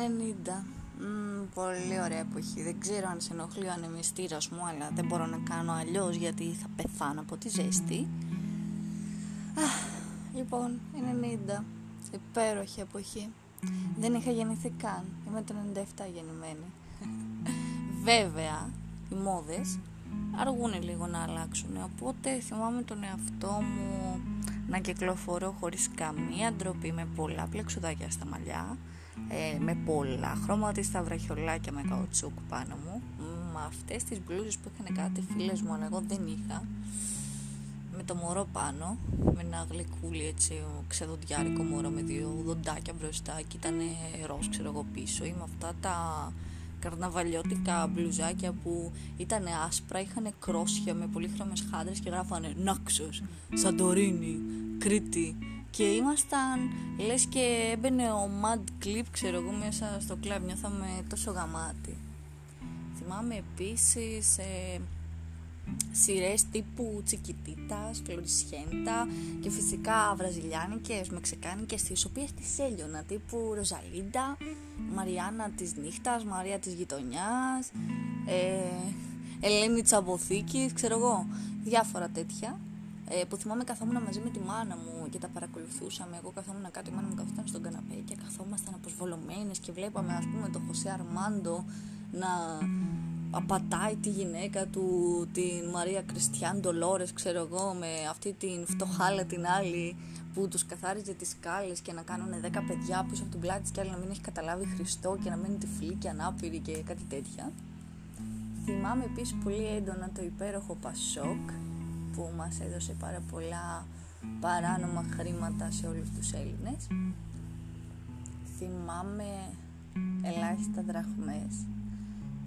90. Μμμ, πολύ ωραία εποχή. Δεν ξέρω αν σε ενοχλεί ο ανεμιστήρας μου, αλλά δεν μπορώ να κάνω αλλιώς γιατί θα πεθάνω από τη ζέστη. Αχ, λοιπόν, 90. Υπέροχη εποχή. Δεν είχα γεννηθεί καν. Είμαι το 97 γεννημένη. Βέβαια, οι μόδες αργούν λίγο να αλλάξουν. Οπότε θυμάμαι τον εαυτό μου να κυκλοφορώ χωρίς καμία ντροπή με πολλά πλεξουδάκια στα μαλλιά ε, με πολλά χρώματα βραχιολάκια με καουτσούκ πάνω μου. Με αυτές τις μπλούζες που είχαν κάτι φίλες μου αλλά εγώ δεν είχα με το μωρό πάνω με ένα γλυκούλι έτσι ξεδοντιάρικο μωρό με δύο δοντάκια μπροστά και ήταν ροζ ξέρω εγώ πίσω. Ή με αυτά τα καρναβαλιώτικα μπλουζάκια που ήταν άσπρα, είχαν κρόσια με πολύχρωμες χάντρες και γράφανε Νάξος, Σαντορίνη, Κρήτη και ήμασταν, λες και έμπαινε ο Mad Clip, ξέρω εγώ, μέσα στο κλαμπ, νιώθαμε τόσο γαμάτι. Θυμάμαι επίσης ε, σειρές τύπου Τσικιτίτας, Φλωρισιέντα και φυσικά βραζιλιάνικες, μεξικάνικες, τις οποίες τις έλειωνα, τύπου Ροζαλίντα, Μαριάννα της νύχτας, Μαρία της γειτονιάς, ε, Ελένη Τσαμποθήκης, ξέρω εγώ, διάφορα τέτοια ε, που θυμάμαι καθόμουν μαζί με τη μάνα μου και τα παρακολουθούσαμε. Εγώ καθόμουν κάτω, η μάνα μου καθόταν στον καναπέ και καθόμασταν αποσβολωμένε και βλέπαμε, ας πούμε, τον Χωσέ Αρμάντο να απατάει τη γυναίκα του, την Μαρία Κριστιαν Ντολόρες, ξέρω εγώ, με αυτή την φτωχάλα την άλλη που τους καθάριζε τις σκάλες και να κάνουν 10 παιδιά πίσω από την πλάτη της και άλλη να μην έχει καταλάβει Χριστό και να μένει τυφλή και ανάπηρη και κάτι τέτοια. Θυμάμαι επίσης πολύ έντονα το υπέροχο Πασόκ που μας έδωσε πάρα πολλά παράνομα χρήματα σε όλους τους Έλληνες. Θυμάμαι ελάχιστα δραχμές.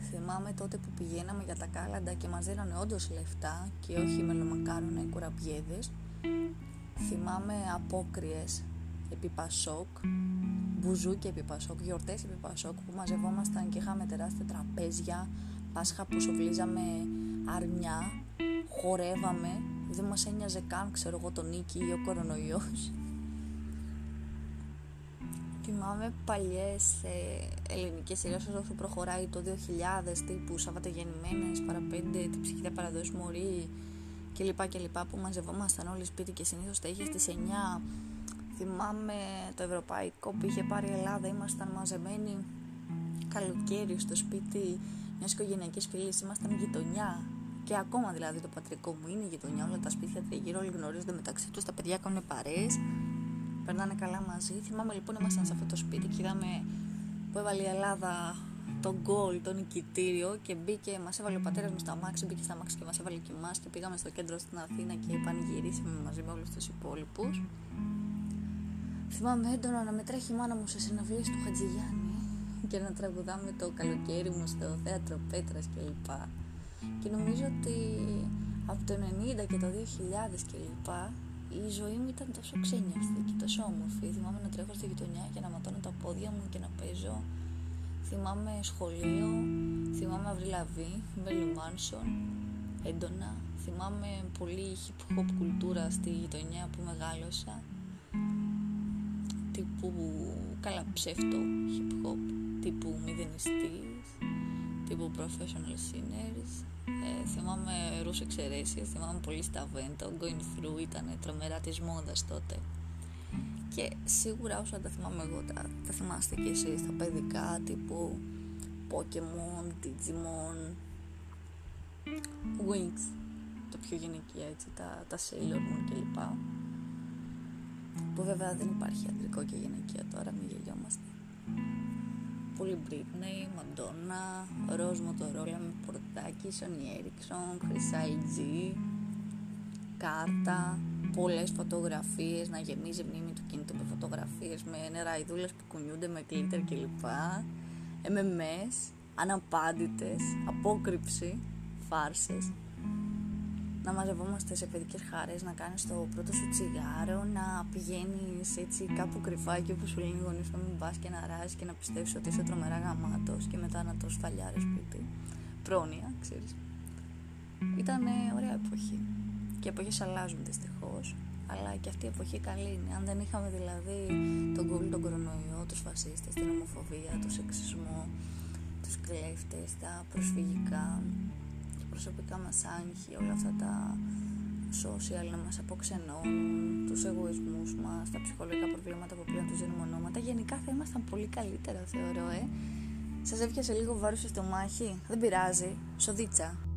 Θυμάμαι τότε που πηγαίναμε για τα κάλαντα και μας δίνανε όντως λεφτά και όχι μελομακάρονα ή κουραπιέδες. Θυμάμαι απόκριες επί Πασόκ, μπουζούκι επί Πασόκ, γιορτές επί Πασόκ που μαζευόμασταν και είχαμε τεράστια τραπέζια, Πάσχα που σοβλίζαμε αρνιά χορεύαμε, δεν μας ένοιαζε καν, ξέρω εγώ, τον Νίκη ή ο κορονοϊός. Θυμάμαι παλιές ε, ελληνικές σειρές όσο προχωράει το 2000 τύπου Σαββατογεννημένες, παραπέντε, τη ψυχή παραδόση μωρή κλπ. κλπ. που μαζευόμασταν όλοι σπίτι και συνήθως τα είχε στις 9. Θυμάμαι το ευρωπαϊκό που είχε πάρει η Ελλάδα, ήμασταν μαζεμένοι καλοκαίρι στο σπίτι μιας οικογενειακής φίλης, ήμασταν γειτονιά και ακόμα δηλαδή το πατρικό μου είναι η γειτονιά, όλα τα σπίτια τριγύρω, όλοι γνωρίζονται μεταξύ τους, τα παιδιά κάνουν παρέ, περνάνε καλά μαζί. Θυμάμαι λοιπόν ήμασταν σε αυτό το σπίτι και είδαμε που έβαλε η Ελλάδα τον γκολ, το νικητήριο και μπήκε, μας έβαλε ο πατέρας μου στα μάξι, μπήκε στα μάξι και μας έβαλε και εμάς και πήγαμε στο κέντρο στην Αθήνα και πανηγυρίσαμε μαζί με όλους τους υπόλοιπους. Θυμάμαι έντονα να με τρέχει η μάνα μου σε συναυλίες του Χατζηγιάννη και να τραγουδάμε το καλοκαίρι μου στο θέατρο Πέτρας κλπ. Και νομίζω ότι από το 90 και το 2000 και λοιπά η ζωή μου ήταν τόσο ξένιαστη και τόσο όμορφη. Θυμάμαι να τρέχω στη γειτονιά και να ματώνω τα πόδια μου και να παίζω. Θυμάμαι σχολείο, θυμάμαι Αυριλαβή, Μπέλι Μάνσον, έντονα. Θυμάμαι πολύ hip hop κουλτούρα στη γειτονιά που μεγάλωσα. Τύπου καλά ψεύτο hip hop, τύπου μηδενιστής, τύπου professional sinners, ε, θυμάμαι ρούς εξαιρέσεις, θυμάμαι πολύ στα το Going Through ήταν τρομερά της μόδας τότε. Και σίγουρα όσο τα θυμάμαι εγώ, τα, τα θυμάστε και εσείς, τα παιδικά τύπου Pokemon, Digimon, Wings, το πιο γενική έτσι, τα, τα Sailor Moon κλπ. Που βέβαια δεν υπάρχει αντρικό και γυναικείο τώρα, μην γελιόμαστε πολύ Britney, Madonna, Rose Motorola με πορτάκι, Sony Ericsson, Χρυσάι G, κάρτα, πολλές φωτογραφίες, να γεμίζει μνήμη του κινητού με φωτογραφίες, με νεραϊδούλες που κουνιούνται με κλίτερ κλπ. MMS, αναπάντητες, απόκρυψη, φάρσες να μαζευόμαστε σε παιδικές χαρές, να κάνεις το πρώτο σου τσιγάρο, να πηγαίνεις έτσι κάπου κρυφά και όπου σου λένε οι γονεί να μην πας και να ράζεις και να πιστεύεις ότι είσαι τρομερά γαμάτος και μετά να το σφαλιάρει σπίτι. Πρόνοια, ξέρεις. Ήταν ωραία εποχή. Και εποχές αλλάζουν δυστυχώς. αλλά και αυτή η εποχή καλή είναι. Αν δεν είχαμε δηλαδή τον κόλλο, τον κορονοϊό, τους φασίστες, την ομοφοβία, τον σεξισμό, τους κλέφτες, τα προσφυγικά και προσωπικά μας άγχη, όλα αυτά τα social να μας αποξενώνουν, τους εγωισμούς μας, τα ψυχολογικά προβλήματα που πλέον τους δίνουμε ονόματα. Γενικά θα ήμασταν πολύ καλύτερα θεωρώ, ε. Σας έφτιασε λίγο βάρος στο στομάχι, δεν πειράζει, σοδίτσα.